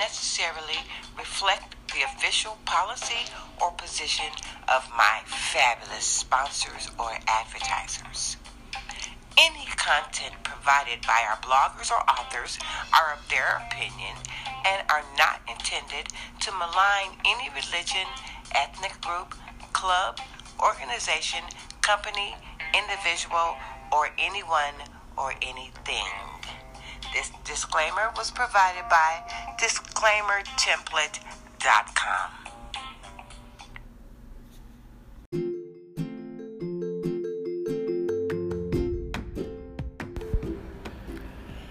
necessarily reflect the official policy or position of my fabulous sponsors or advertisers. Any content provided by our bloggers or authors are of their opinion and are not intended to malign any religion, ethnic group, club, organization, company, individual, or anyone or anything. This disclaimer was provided by disclaimertemplate.com.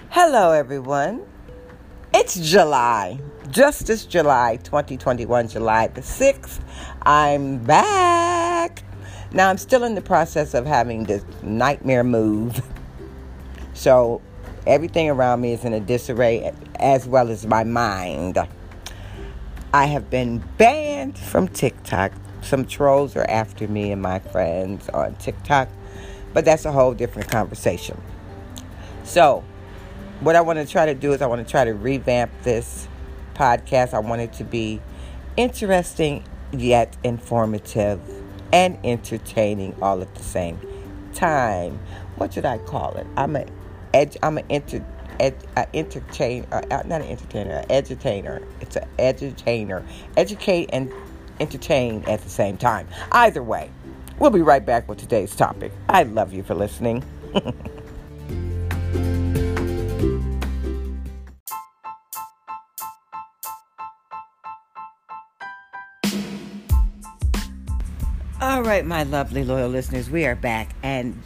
Hello, everyone. It's July, Justice July 2021, July the 6th. I'm back. Now, I'm still in the process of having this nightmare move. So, everything around me is in a disarray, as well as my mind. I have been banned from TikTok. Some trolls are after me and my friends on TikTok, but that's a whole different conversation. So, what I want to try to do is I want to try to revamp this podcast. I want it to be interesting yet informative and entertaining all at the same time. What should I call it? I'm a I'm an enter, ed, a entertain, uh, not an entertainer, an edutainer. It's an edutainer. Educate and entertain at the same time. Either way, we'll be right back with today's topic. I love you for listening. All right, my lovely loyal listeners, we are back and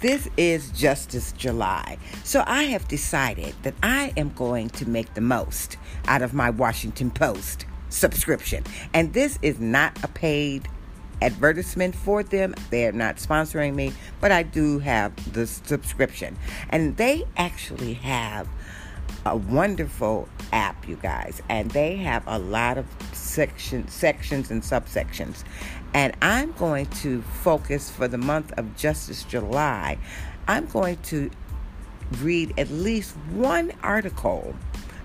this is Justice July. So I have decided that I am going to make the most out of my Washington Post subscription. And this is not a paid advertisement for them. They're not sponsoring me, but I do have the subscription. And they actually have a wonderful app, you guys, and they have a lot of section, sections and subsections. And I'm going to focus for the month of Justice July. I'm going to read at least one article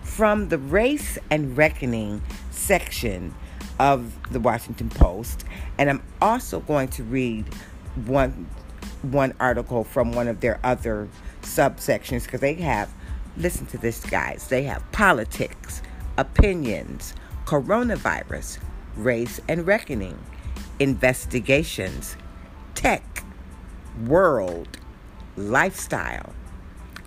from the Race and Reckoning section of the Washington Post, and I'm also going to read one one article from one of their other subsections because they have listen to this guys they have politics opinions coronavirus race and reckoning investigations, tech, world, lifestyle.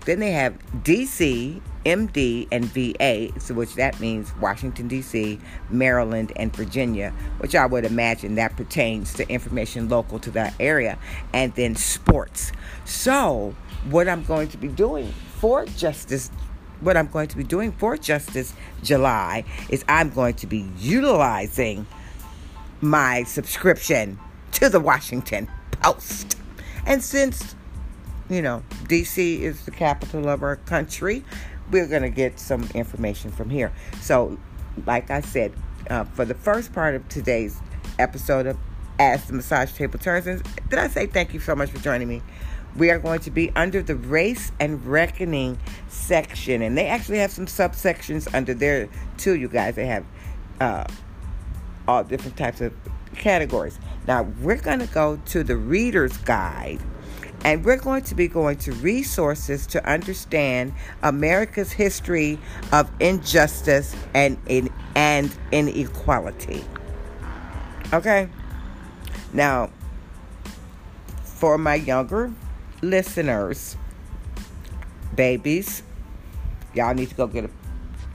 Then they have DC, MD, and VA, so which that means Washington, D.C., Maryland, and Virginia, which I would imagine that pertains to information local to that area, and then sports. So, what I'm going to be doing for Justice what I'm going to be doing for Justice July is I'm going to be utilizing my subscription to the Washington Post. And since, you know, DC is the capital of our country, we're going to get some information from here. So, like I said, uh, for the first part of today's episode of As the Massage Table Turns, did I say thank you so much for joining me? We are going to be under the Race and Reckoning section, and they actually have some subsections under there too, you guys. They have uh, all different types of categories. Now, we're going to go to the reader's guide and we're going to be going to resources to understand America's history of injustice and in, and inequality. Okay? Now, for my younger listeners, babies, y'all need to go get a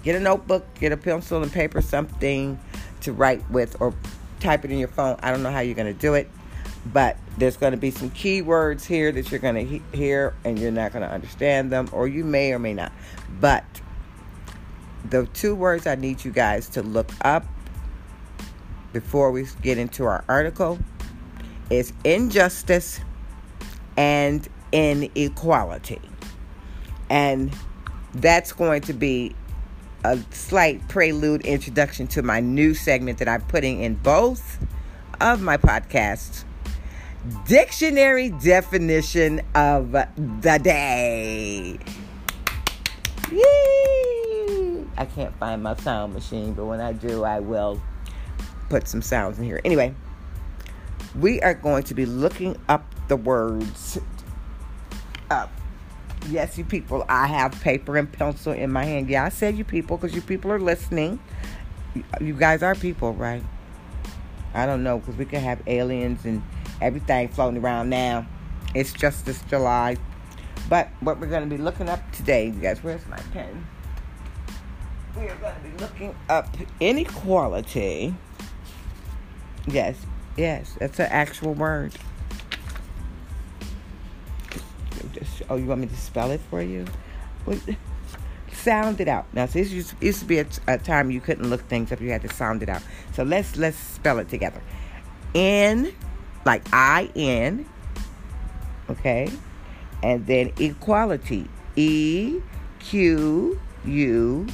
get a notebook, get a pencil and paper, something to write with or type it in your phone. I don't know how you're going to do it, but there's going to be some keywords here that you're going to he- hear and you're not going to understand them, or you may or may not. But the two words I need you guys to look up before we get into our article is injustice and inequality. And that's going to be a slight prelude introduction to my new segment that I'm putting in both of my podcasts dictionary definition of the day. Yay! I can't find my sound machine, but when I do, I will put some sounds in here. Anyway, we are going to be looking up the words up. Yes, you people, I have paper and pencil in my hand. Yeah, I said you people because you people are listening. You guys are people, right? I don't know because we could have aliens and everything floating around now. It's just this July. But what we're going to be looking up today, you guys, where's my pen? We are going to be looking up inequality. Yes, yes, that's an actual word. Oh, you want me to spell it for you? sound it out. Now, this used, used to be a, a time you couldn't look things up; you had to sound it out. So let's let's spell it together. N, like I N. Okay, and then equality. E Q U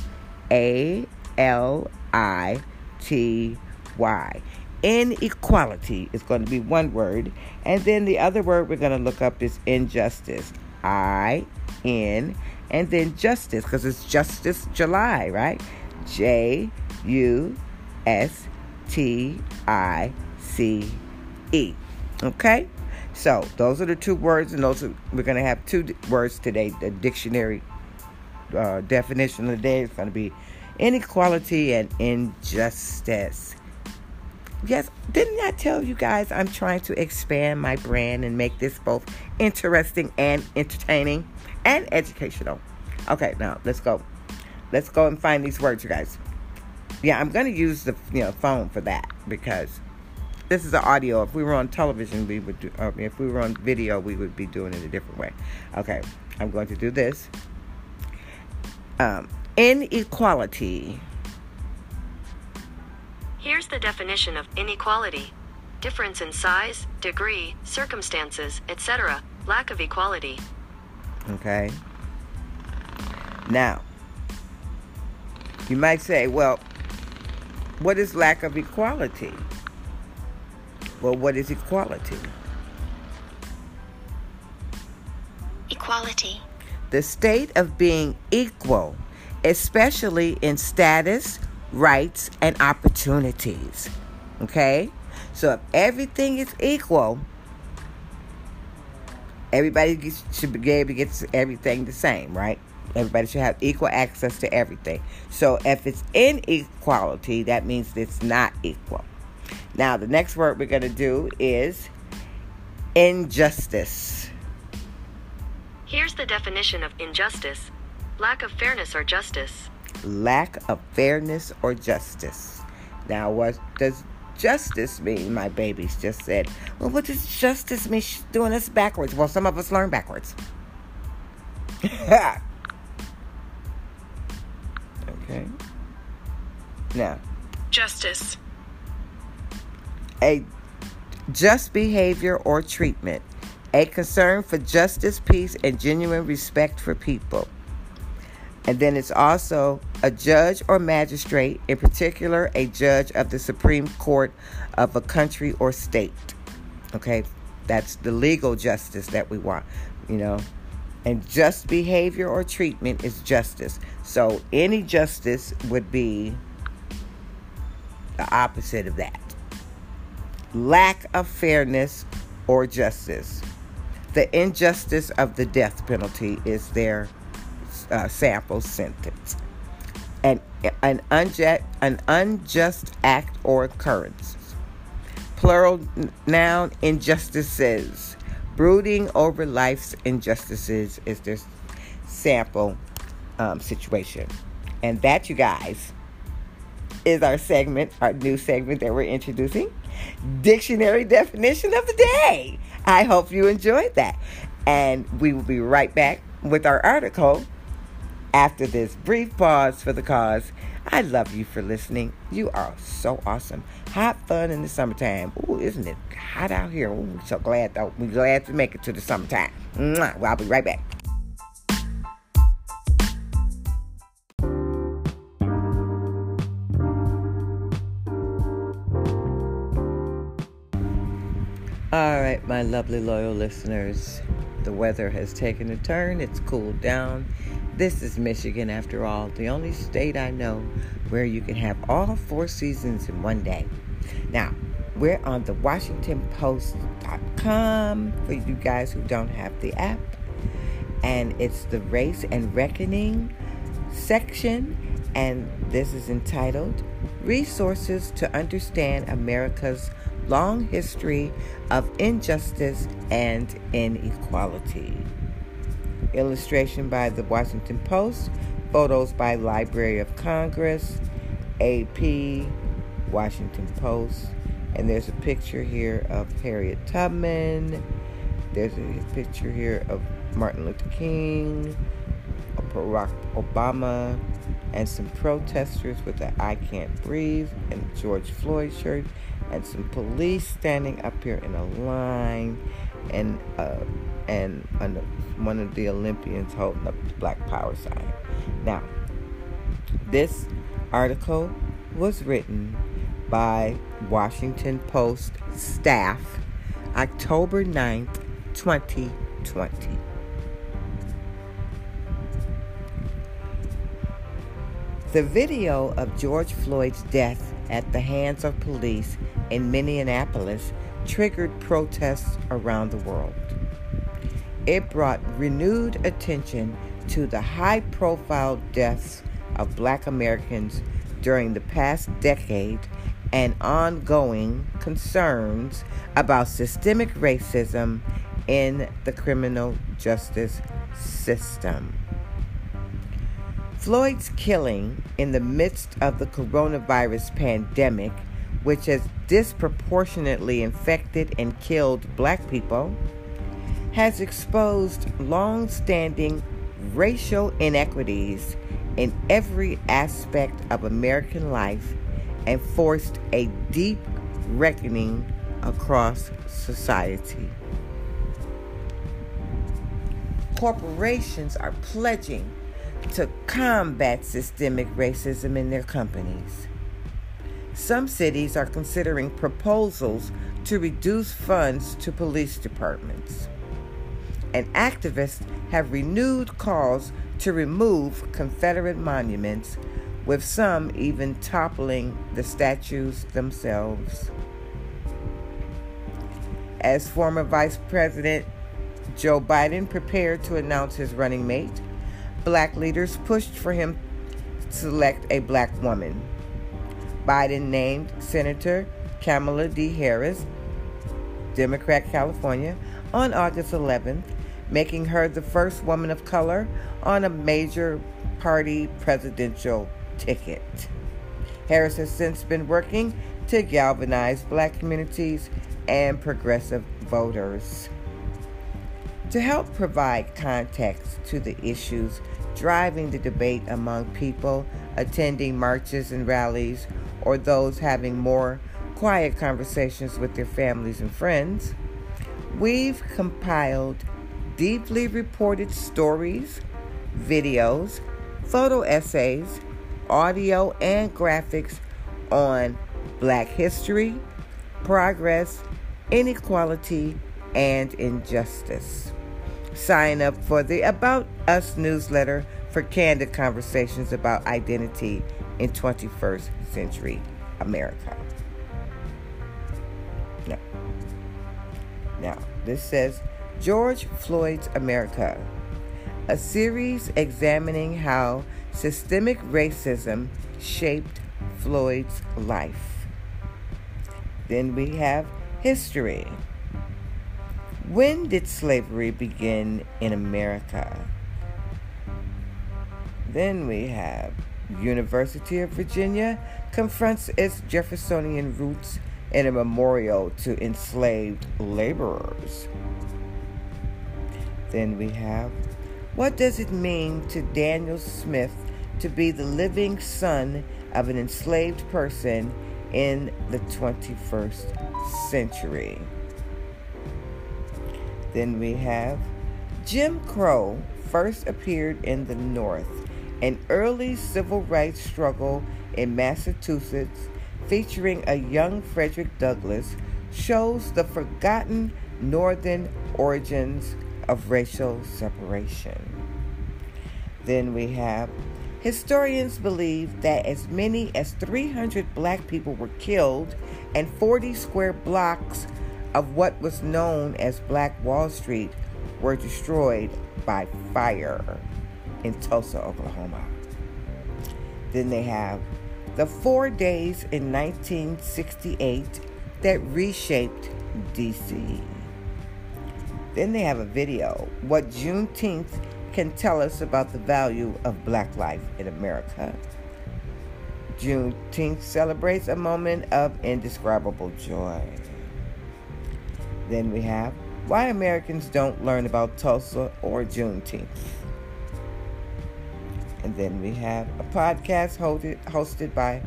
A L I T Y. Inequality is going to be one word, and then the other word we're going to look up is injustice. I N, and then justice because it's Justice July, right? J U S T I C E. Okay? So those are the two words, and those are, we're going to have two d- words today. The dictionary uh, definition of the day is going to be inequality and injustice. Yes, didn't I tell you guys I'm trying to expand my brand and make this both interesting and entertaining and educational? Okay, now let's go. Let's go and find these words, you guys. Yeah, I'm going to use the you know phone for that because this is an audio. If we were on television, we would do. I mean, if we were on video, we would be doing it a different way. Okay, I'm going to do this. Um, inequality. Here's the definition of inequality difference in size, degree, circumstances, etc., lack of equality. Okay. Now, you might say, well, what is lack of equality? Well, what is equality? Equality. The state of being equal, especially in status, rights, and opportunities. Okay? So if everything is equal, everybody gets, should be able to get everything the same, right? Everybody should have equal access to everything. So if it's inequality, that means it's not equal. Now, the next word we're going to do is injustice. Here's the definition of injustice lack of fairness or justice. Lack of fairness or justice. Now, what does justice mean? My babies just said. Well, what does justice mean? She's doing this backwards. Well, some of us learn backwards. okay. Now, Justice. a just behavior or treatment, a concern for justice, peace, and genuine respect for people. And then it's also a judge or magistrate, in particular, a judge of the Supreme Court of a country or state. Okay, that's the legal justice that we want, you know. And just behavior or treatment is justice. So any justice would be the opposite of that lack of fairness or justice. The injustice of the death penalty is their uh, sample sentence. An, an, unjust, an unjust act or occurrence. Plural noun injustices. Brooding over life's injustices is this sample um, situation. And that, you guys, is our segment, our new segment that we're introducing dictionary definition of the day. I hope you enjoyed that. And we will be right back with our article after this brief pause for the cause. I love you for listening. You are so awesome. Have fun in the summertime. Ooh, isn't it hot out here? Ooh, so glad though. We're glad to make it to the summertime. Mwah. Well, I'll be right back. All right, my lovely loyal listeners. The weather has taken a turn. It's cooled down. This is Michigan, after all, the only state I know where you can have all four seasons in one day. Now, we're on the WashingtonPost.com for you guys who don't have the app. And it's the Race and Reckoning section. And this is entitled Resources to Understand America's Long History of Injustice and Inequality. Illustration by the Washington Post. Photos by Library of Congress, AP, Washington Post. And there's a picture here of Harriet Tubman. There's a picture here of Martin Luther King, Barack Obama, and some protesters with the I Can't Breathe and George Floyd shirt, and some police standing up here in a line, and uh, and one of the Olympians holding up the Black Power sign. Now, this article was written by Washington Post staff October 9th, 2020. The video of George Floyd's death at the hands of police in Minneapolis triggered protests around the world. It brought renewed attention to the high profile deaths of black Americans during the past decade and ongoing concerns about systemic racism in the criminal justice system. Floyd's killing in the midst of the coronavirus pandemic, which has disproportionately infected and killed black people, has exposed long standing racial inequities in every aspect of American life and forced a deep reckoning across society. Corporations are pledging to combat systemic racism in their companies. Some cities are considering proposals to reduce funds to police departments. And activists have renewed calls to remove Confederate monuments with some even toppling the statues themselves. As former Vice President Joe Biden prepared to announce his running mate, black leaders pushed for him to select a black woman. Biden named Senator Kamala D. Harris, Democrat California, on August 11th, making her the first woman of color on a major party presidential ticket. Harris has since been working to galvanize black communities and progressive voters. To help provide context to the issues driving the debate among people attending marches and rallies or those having more quiet conversations with their families and friends, we've compiled deeply reported stories, videos, photo essays, audio, and graphics on Black history, progress, inequality, and injustice. Sign up for the About Us newsletter for candid conversations about identity in 21st century America. Now, now this says George Floyd's America, a series examining how systemic racism shaped Floyd's life. Then we have history. When did slavery begin in America? Then we have University of Virginia confronts its Jeffersonian roots in a memorial to enslaved laborers. Then we have what does it mean to Daniel Smith to be the living son of an enslaved person in the 21st century? Then we have Jim Crow first appeared in the North, an early civil rights struggle in Massachusetts featuring a young Frederick Douglass shows the forgotten northern origins of racial separation. Then we have historians believe that as many as 300 black people were killed and 40 square blocks of what was known as Black Wall Street were destroyed by fire in Tulsa, Oklahoma. Then they have the four days in 1968 that reshaped DC. Then they have a video, what Juneteenth can tell us about the value of black life in America. Juneteenth celebrates a moment of indescribable joy. Then we have why Americans don't learn about Tulsa or Juneteenth. And then we have a podcast hosted, hosted by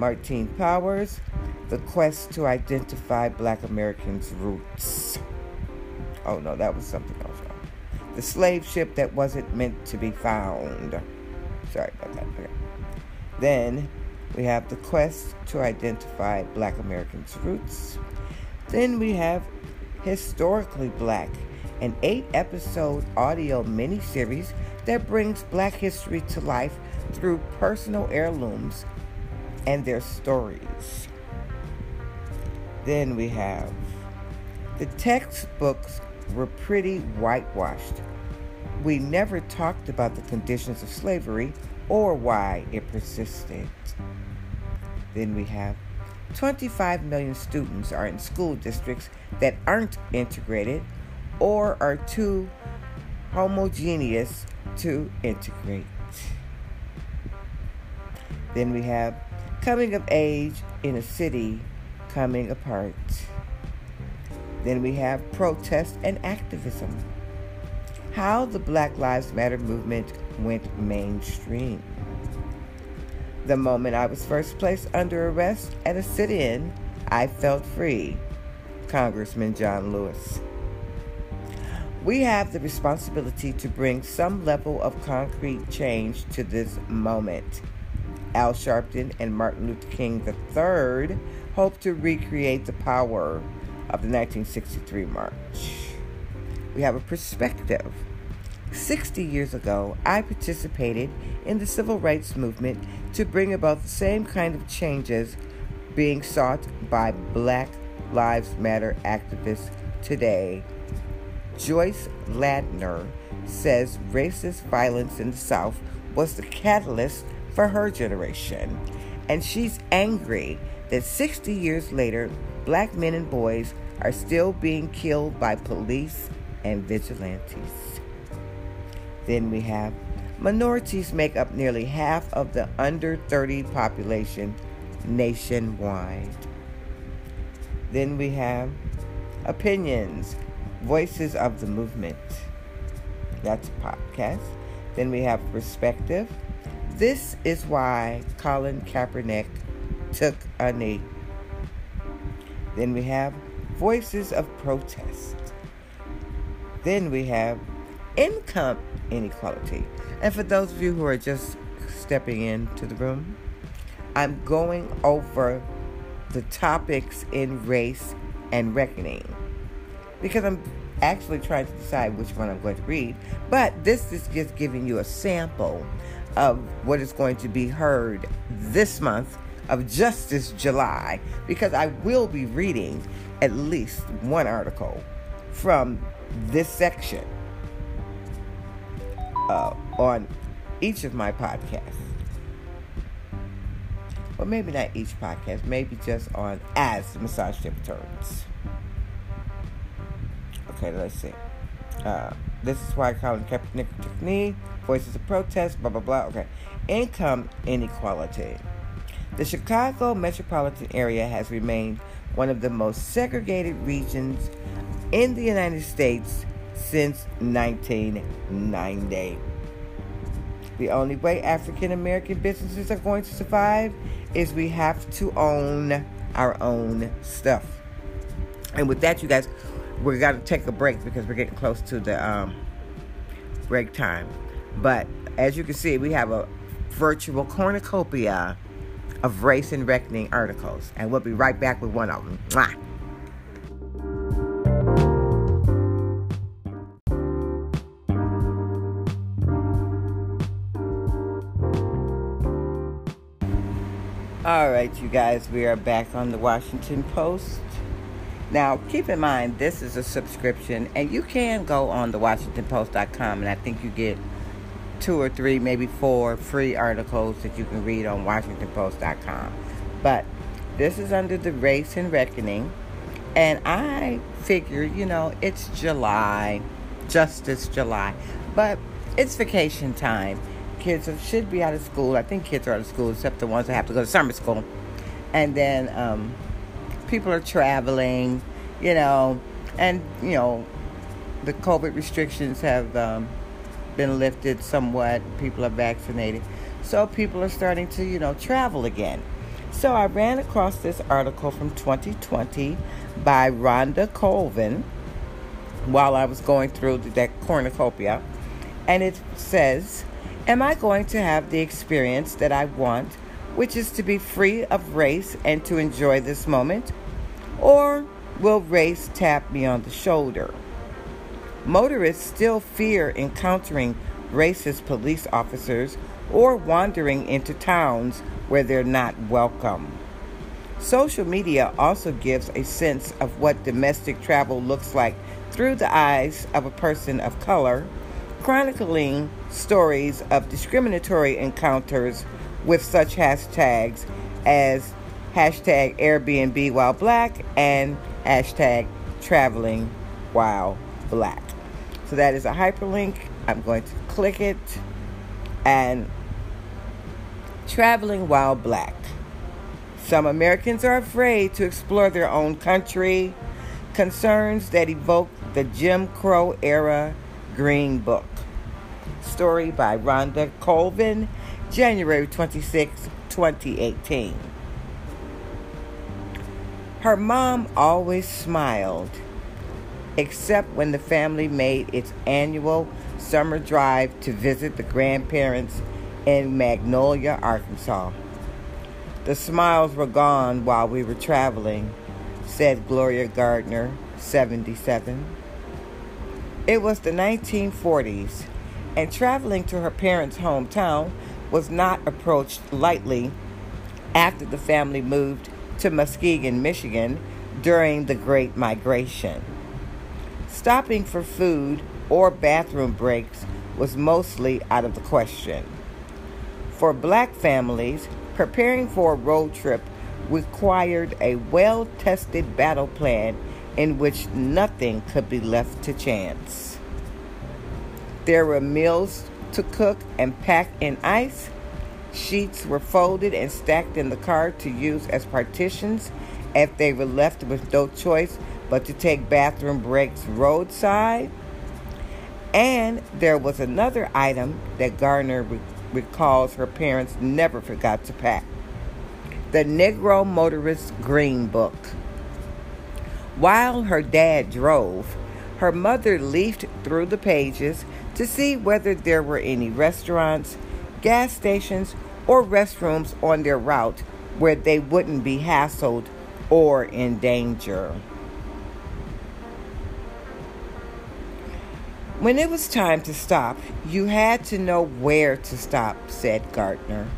Martine Powers, The Quest to Identify Black Americans' Roots. Oh no, that was something else. The slave ship that wasn't meant to be found. Sorry about that. Okay. Then we have the quest to identify Black Americans' roots. Then we have Historically Black, an eight episode audio miniseries that brings Black history to life through personal heirlooms and their stories. Then we have the textbooks were pretty whitewashed. We never talked about the conditions of slavery or why it persisted. Then we have 25 million students are in school districts that aren't integrated or are too homogeneous to integrate. Then we have coming of age in a city coming apart. Then we have protest and activism. How the Black Lives Matter movement went mainstream. The moment I was first placed under arrest at a sit in, I felt free. Congressman John Lewis. We have the responsibility to bring some level of concrete change to this moment. Al Sharpton and Martin Luther King III hope to recreate the power of the 1963 March. We have a perspective. 60 years ago, I participated in the civil rights movement to bring about the same kind of changes being sought by Black Lives Matter activists today. Joyce Ladner says racist violence in the South was the catalyst for her generation, and she's angry that 60 years later, black men and boys are still being killed by police and vigilantes. Then we have minorities make up nearly half of the under 30 population nationwide. Then we have opinions, voices of the movement. That's a podcast. Then we have perspective. This is why Colin Kaepernick took a knee. Then we have voices of protest. Then we have income inequality. And for those of you who are just stepping into the room, I'm going over the topics in race and reckoning because I'm actually trying to decide which one I'm going to read. But this is just giving you a sample of what is going to be heard this month of Justice July because I will be reading at least one article from this section uh, on each of my podcasts. Or maybe not each podcast, maybe just on as the Massage Table Turns. Okay, let's see. Uh, this is why Colin Kaepernick took knee. Voices of protest, blah, blah, blah. Okay. Income inequality. The Chicago metropolitan area has remained one of the most segregated regions in the United States since 1990. The only way African American businesses are going to survive is we have to own our own stuff. And with that, you guys, we got to take a break because we're getting close to the um, break time. But as you can see, we have a virtual cornucopia of race and reckoning articles, and we'll be right back with one of them. Mwah! All right, you guys, we are back on the Washington Post. Now, keep in mind, this is a subscription, and you can go on the WashingtonPost.com, and I think you get two or three, maybe four free articles that you can read on WashingtonPost.com. But this is under the Race and Reckoning, and I figure, you know, it's July, Justice July, but it's vacation time. Kids should be out of school. I think kids are out of school, except the ones that have to go to summer school. And then, um, people are traveling, you know, and, you know, the COVID restrictions have um, been lifted somewhat. People are vaccinated. So people are starting to, you know, travel again. So I ran across this article from 2020 by Rhonda Colvin while I was going through that cornucopia. And it says, Am I going to have the experience that I want, which is to be free of race and to enjoy this moment? Or will race tap me on the shoulder? Motorists still fear encountering racist police officers or wandering into towns where they're not welcome. Social media also gives a sense of what domestic travel looks like through the eyes of a person of color, chronicling stories of discriminatory encounters with such hashtags as hashtag Airbnb while black and hashtag traveling while black. So that is a hyperlink. I'm going to click it and traveling while black. Some Americans are afraid to explore their own country, concerns that evoke the Jim Crow era Green Book. Story by Rhonda Colvin, January 26, 2018. Her mom always smiled, except when the family made its annual summer drive to visit the grandparents in Magnolia, Arkansas. The smiles were gone while we were traveling, said Gloria Gardner, 77. It was the 1940s, and traveling to her parents' hometown was not approached lightly after the family moved to Muskegon, Michigan during the Great Migration. Stopping for food or bathroom breaks was mostly out of the question. For black families, preparing for a road trip required a well tested battle plan in which nothing could be left to chance. There were meals to cook and pack in ice Sheets were folded and stacked in the car to use as partitions if they were left with no choice but to take bathroom breaks roadside. And there was another item that Gardner re- recalls her parents never forgot to pack the Negro Motorist Green Book. While her dad drove, her mother leafed through the pages to see whether there were any restaurants gas stations, or restrooms on their route where they wouldn't be hassled or in danger. When it was time to stop, you had to know where to stop, said Gardner,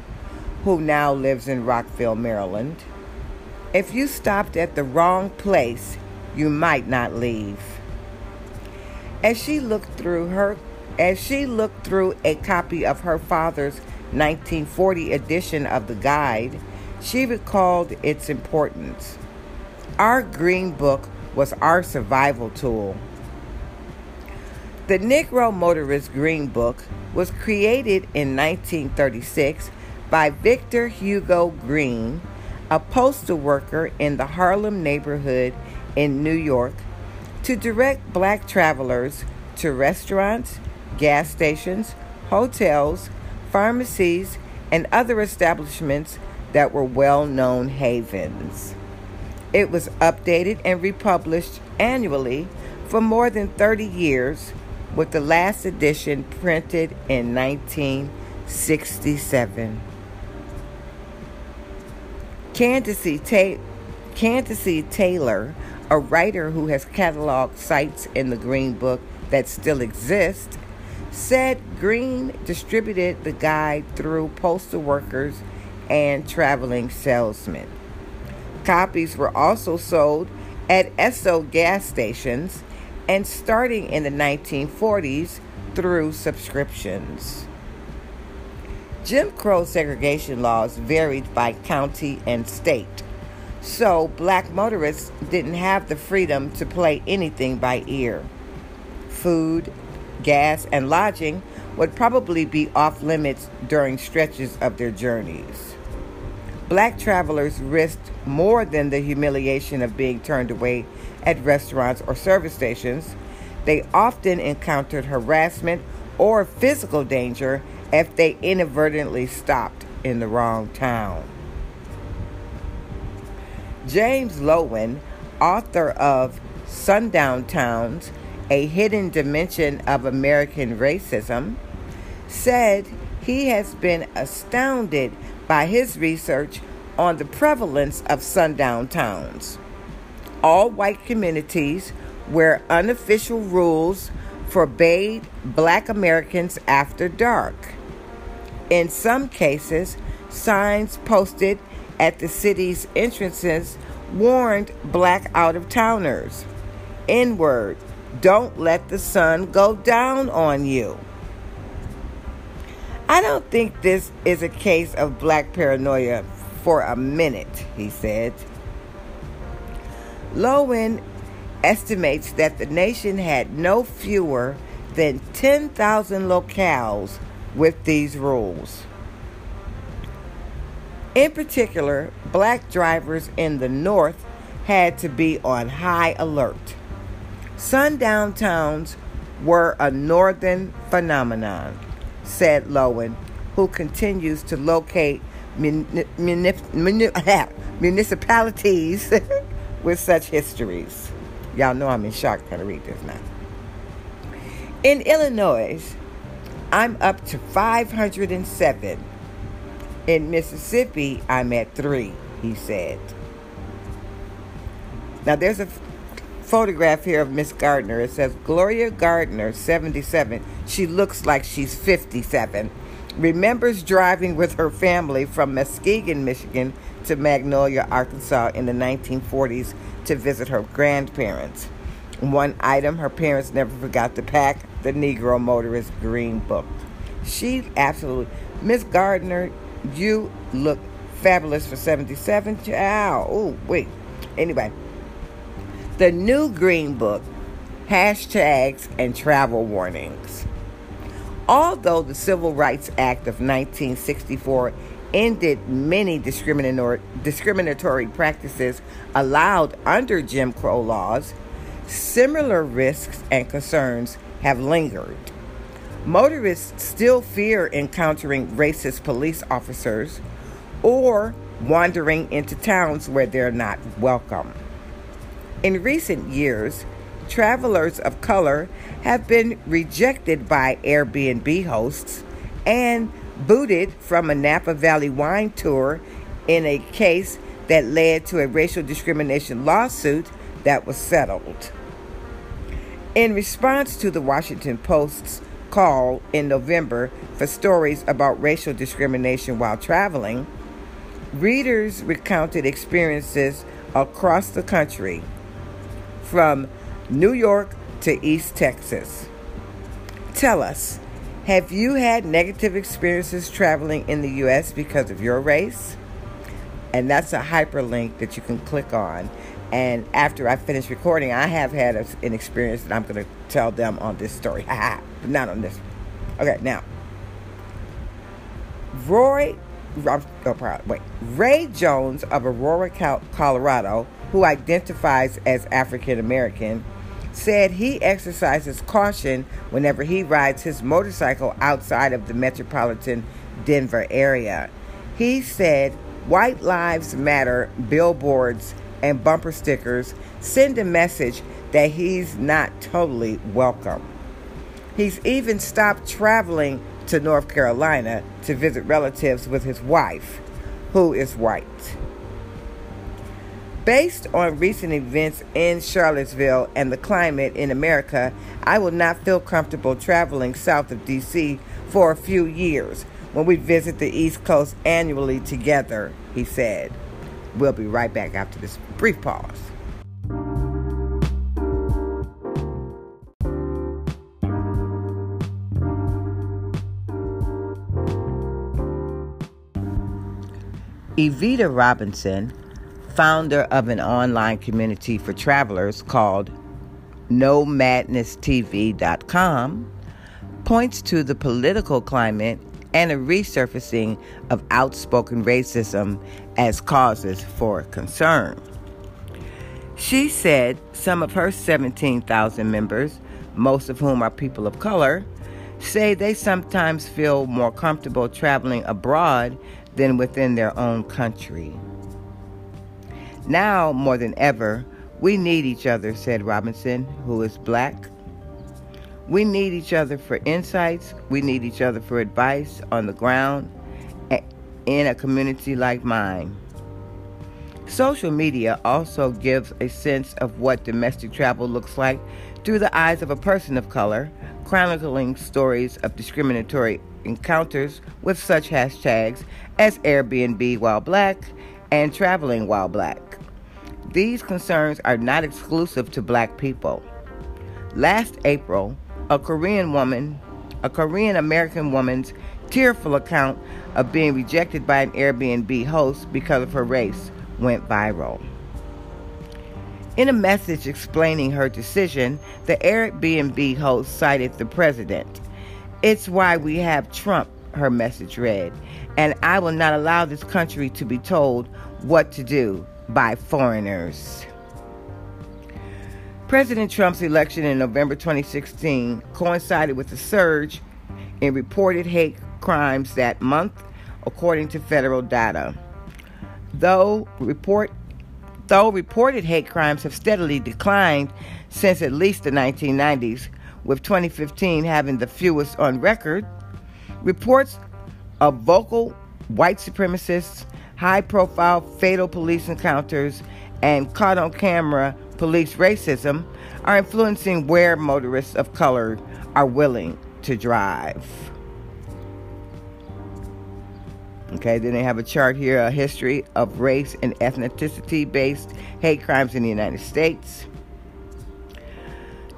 who now lives in Rockville, Maryland. If you stopped at the wrong place, you might not leave. As she looked through her as she looked through a copy of her father's 1940 edition of the guide, she recalled its importance. Our green book was our survival tool. The Negro Motorist Green Book was created in 1936 by Victor Hugo Green, a postal worker in the Harlem neighborhood in New York, to direct black travelers to restaurants, gas stations, hotels, pharmacies, and other establishments that were well known havens. It was updated and republished annually for more than 30 years, with the last edition printed in 1967. Candace, Ta- Candace Taylor, a writer who has cataloged sites in the Green Book that still exist, said Green distributed the guide through postal workers and traveling salesmen. Copies were also sold at Esso gas stations and starting in the 1940s through subscriptions. Jim Crow segregation laws varied by county and state, so black motorists didn't have the freedom to play anything by ear. Food, gas, and lodging would probably be off limits during stretches of their journeys. Black travelers risked more than the humiliation of being turned away at restaurants or service stations. They often encountered harassment or physical danger if they inadvertently stopped in the wrong town. James Loewen, author of Sundown Towns A Hidden Dimension of American Racism, said he has been astounded by his research on the prevalence of sundown towns. All white communities where unofficial rules forbade black Americans after dark. In some cases, signs posted at the city's entrances warned black out of towners. N word, don't let the sun go down on you. I don't think this is a case of black paranoia for a minute, he said. Loewen estimates that the nation had no fewer than 10,000 locales with these rules. In particular, black drivers in the North had to be on high alert. Sundown towns were a northern phenomenon said Loewen, who continues to locate municipalities with such histories. Y'all know I'm in shock trying to read this now. In Illinois, I'm up to 507. In Mississippi, I'm at three, he said. Now, there's a photograph here of Miss Gardner. It says Gloria Gardner, 77. She looks like she's 57. Remembers driving with her family from Muskegon, Michigan to Magnolia, Arkansas in the 1940s to visit her grandparents. One item her parents never forgot to pack the Negro Motorist Green Book. She absolutely, Miss Gardner, you look fabulous for 77. Wow. Oh, wait. Anyway, the new Green Book hashtags and travel warnings. Although the Civil Rights Act of 1964 ended many discriminatory practices allowed under Jim Crow laws, similar risks and concerns have lingered. Motorists still fear encountering racist police officers or wandering into towns where they're not welcome. In recent years, travelers of color have been rejected by Airbnb hosts and booted from a Napa Valley wine tour in a case that led to a racial discrimination lawsuit that was settled. In response to the Washington Post's call in November for stories about racial discrimination while traveling, readers recounted experiences across the country from New York to East Texas. Tell us, have you had negative experiences traveling in the U.S. because of your race? And that's a hyperlink that you can click on. And after I finish recording, I have had a, an experience that I'm going to tell them on this story. but not on this. Okay, now. Roy, oh, wait, Ray Jones of Aurora, Colorado who identifies as African American, said he exercises caution whenever he rides his motorcycle outside of the metropolitan Denver area. He said White Lives Matter billboards and bumper stickers send a message that he's not totally welcome. He's even stopped traveling to North Carolina to visit relatives with his wife, who is white. Based on recent events in Charlottesville and the climate in America, I will not feel comfortable traveling south of DC for a few years, when we visit the East Coast annually together, he said. We'll be right back after this brief pause. Evita Robinson, founder of an online community for travelers called NoMadnessTV.com, points to the political climate and a resurfacing of outspoken racism as causes for concern. She said some of her 17,000 members, most of whom are people of color, say they sometimes feel more comfortable traveling abroad than within their own country. Now, more than ever, we need each other, said Robinson, who is black. We need each other for insights. We need each other for advice on the ground in a community like mine. Social media also gives a sense of what domestic travel looks like through the eyes of a person of color, chronicling stories of discriminatory encounters with such hashtags as Airbnb while black and traveling while black. These concerns are not exclusive to black people. Last April, a Korean woman, a Korean American woman's tearful account of being rejected by an Airbnb host because of her race went viral. In a message explaining her decision, the Airbnb host cited the president. It's why we have Trump, her message read, and I will not allow this country to be told what to do by foreigners. President Trump's election in November 2016 coincided with a surge in reported hate crimes that month, according to federal data. Though report Though reported hate crimes have steadily declined since at least the 1990s, with 2015 having the fewest on record, reports of vocal white supremacists, high profile fatal police encounters, and caught on camera police racism are influencing where motorists of color are willing to drive. Okay, then they have a chart here a history of race and ethnicity based hate crimes in the United States.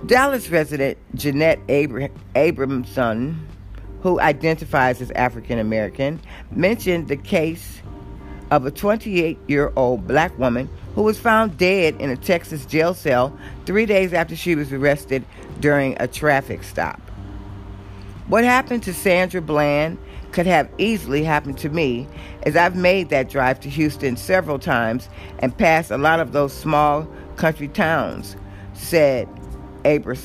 Dallas resident Jeanette Abr- Abramson, who identifies as African American, mentioned the case of a 28 year old black woman who was found dead in a Texas jail cell three days after she was arrested during a traffic stop. What happened to Sandra Bland could have easily happened to me, as I've made that drive to Houston several times and passed a lot of those small country towns, said Abram,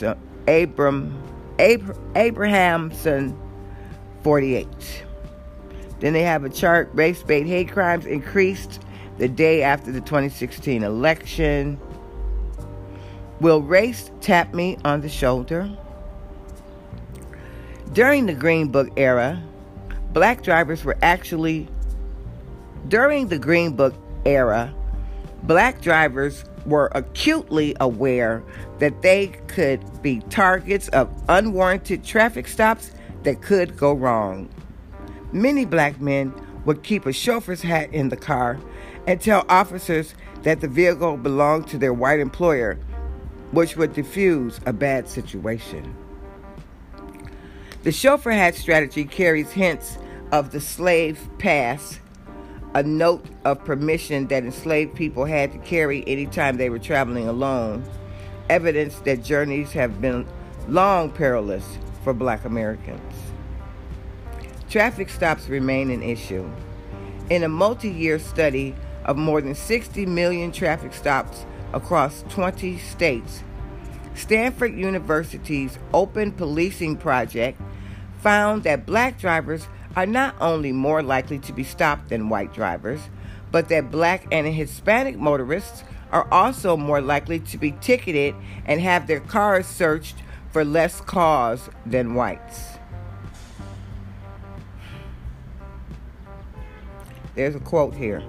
Abram, Abrahamson, 48. Then they have a chart race based hate crimes increased the day after the 2016 election. Will race tap me on the shoulder? During the Green Book era, black drivers were actually, during the Green Book era, black drivers were acutely aware that they could be targets of unwarranted traffic stops that could go wrong. Many black men would keep a chauffeur's hat in the car and tell officers that the vehicle belonged to their white employer, which would diffuse a bad situation. The chauffeur hat strategy carries hints of the slave pass, a note of permission that enslaved people had to carry anytime they were traveling alone, evidence that journeys have been long perilous for black Americans. Traffic stops remain an issue. In a multi year study of more than 60 million traffic stops across 20 states, Stanford University's Open Policing Project found that black drivers are not only more likely to be stopped than white drivers, but that black and Hispanic motorists are also more likely to be ticketed and have their cars searched for less cause than whites. There's a quote here.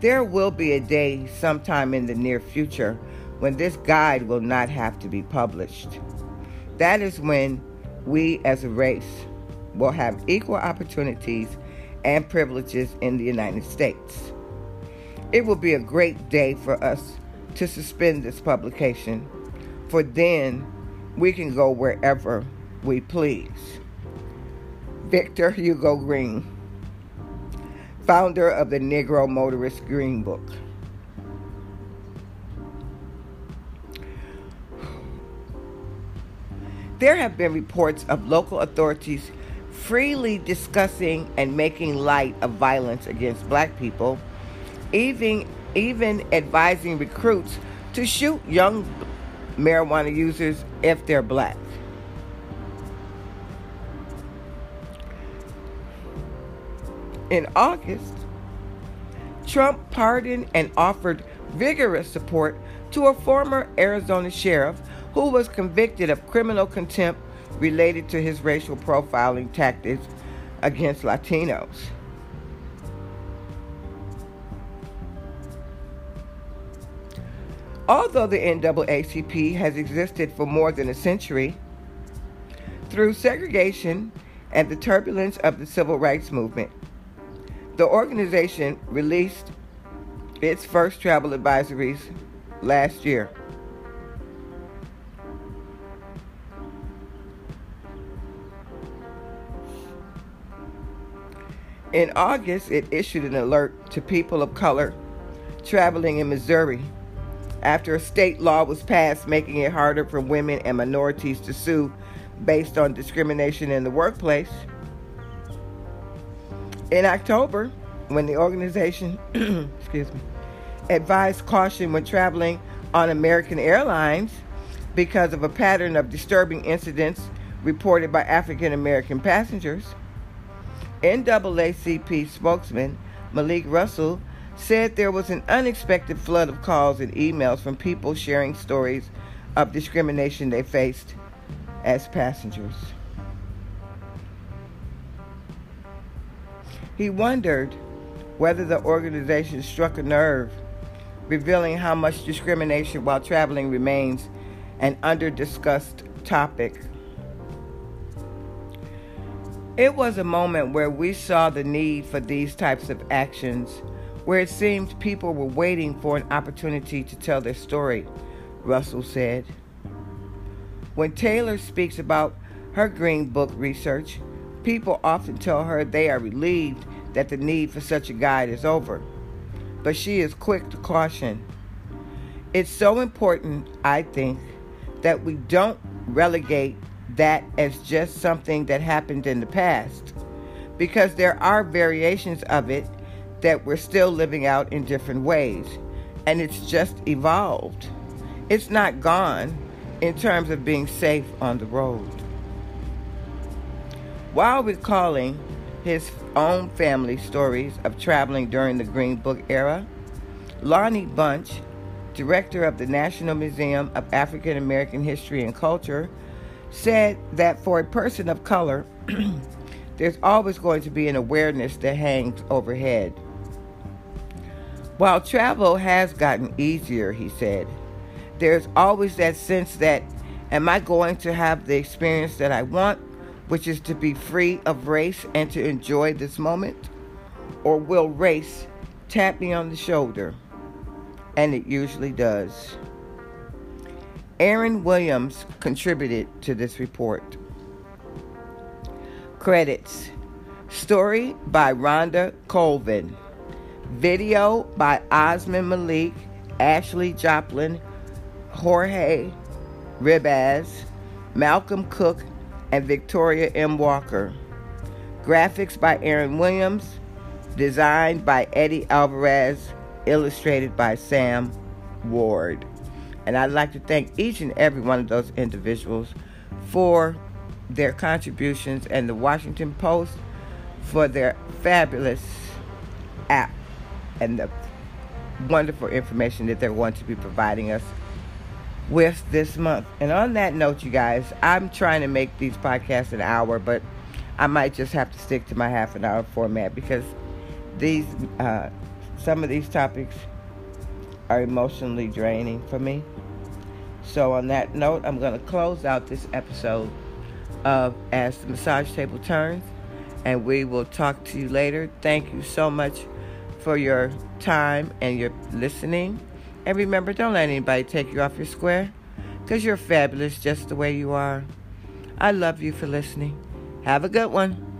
There will be a day sometime in the near future when this guide will not have to be published. That is when we as a race will have equal opportunities and privileges in the United States. It will be a great day for us to suspend this publication, for then we can go wherever we please. Victor Hugo Green, founder of the Negro Motorist Green Book. There have been reports of local authorities freely discussing and making light of violence against black people, even, even advising recruits to shoot young marijuana users if they're black. In August, Trump pardoned and offered vigorous support to a former Arizona sheriff who was convicted of criminal contempt related to his racial profiling tactics against Latinos. Although the NAACP has existed for more than a century, through segregation and the turbulence of the civil rights movement, the organization released its first travel advisories last year. In August, it issued an alert to people of color traveling in Missouri after a state law was passed making it harder for women and minorities to sue based on discrimination in the workplace. In October, when the organization, excuse me, advised caution when traveling on American Airlines because of a pattern of disturbing incidents reported by African American passengers. NAACP spokesman Malik Russell said there was an unexpected flood of calls and emails from people sharing stories of discrimination they faced as passengers. He wondered whether the organization struck a nerve, revealing how much discrimination while traveling remains an under discussed topic it was a moment where we saw the need for these types of actions, where it seemed people were waiting for an opportunity to tell their story, Russell said. When Taylor speaks about her Green Book research, people often tell her they are relieved that the need for such a guide is over. But she is quick to caution. It's so important, I think, that we don't relegate that as just something that happened in the past because there are variations of it that we're still living out in different ways and it's just evolved. It's not gone in terms of being safe on the road. While recalling his own family stories of traveling during the Green Book era, Lonnie Bunch, director of the National Museum of African American History and Culture, said that for a person of color, there's always going to be an awareness that hangs overhead. While travel has gotten easier, he said, there's always that sense that, am I going to have the experience that I want, which is to be free of race and to enjoy this moment? Or will race tap me on the shoulder? And it usually does. Aaron Williams contributed to this report. Credits Story by Rhonda Colvin. Video by Osman Malik, Ashley Joplin, Jorge Ribas, Malcolm Cook, and Victoria M. Walker. Graphics by Aaron Williams. Designed by Eddie Alvarez. Illustrated by Sam Ward. And I'd like to thank each and every one of those individuals for their contributions and the Washington Post for their fabulous app and the wonderful information that they're going to be providing us with this month. And on that note, you guys, I'm trying to make these podcasts an hour, but I might just have to stick to my half an hour format because these uh, some of these topics are emotionally draining for me. So, on that note, I'm going to close out this episode of As the Massage Table Turns. And we will talk to you later. Thank you so much for your time and your listening. And remember, don't let anybody take you off your square because you're fabulous just the way you are. I love you for listening. Have a good one.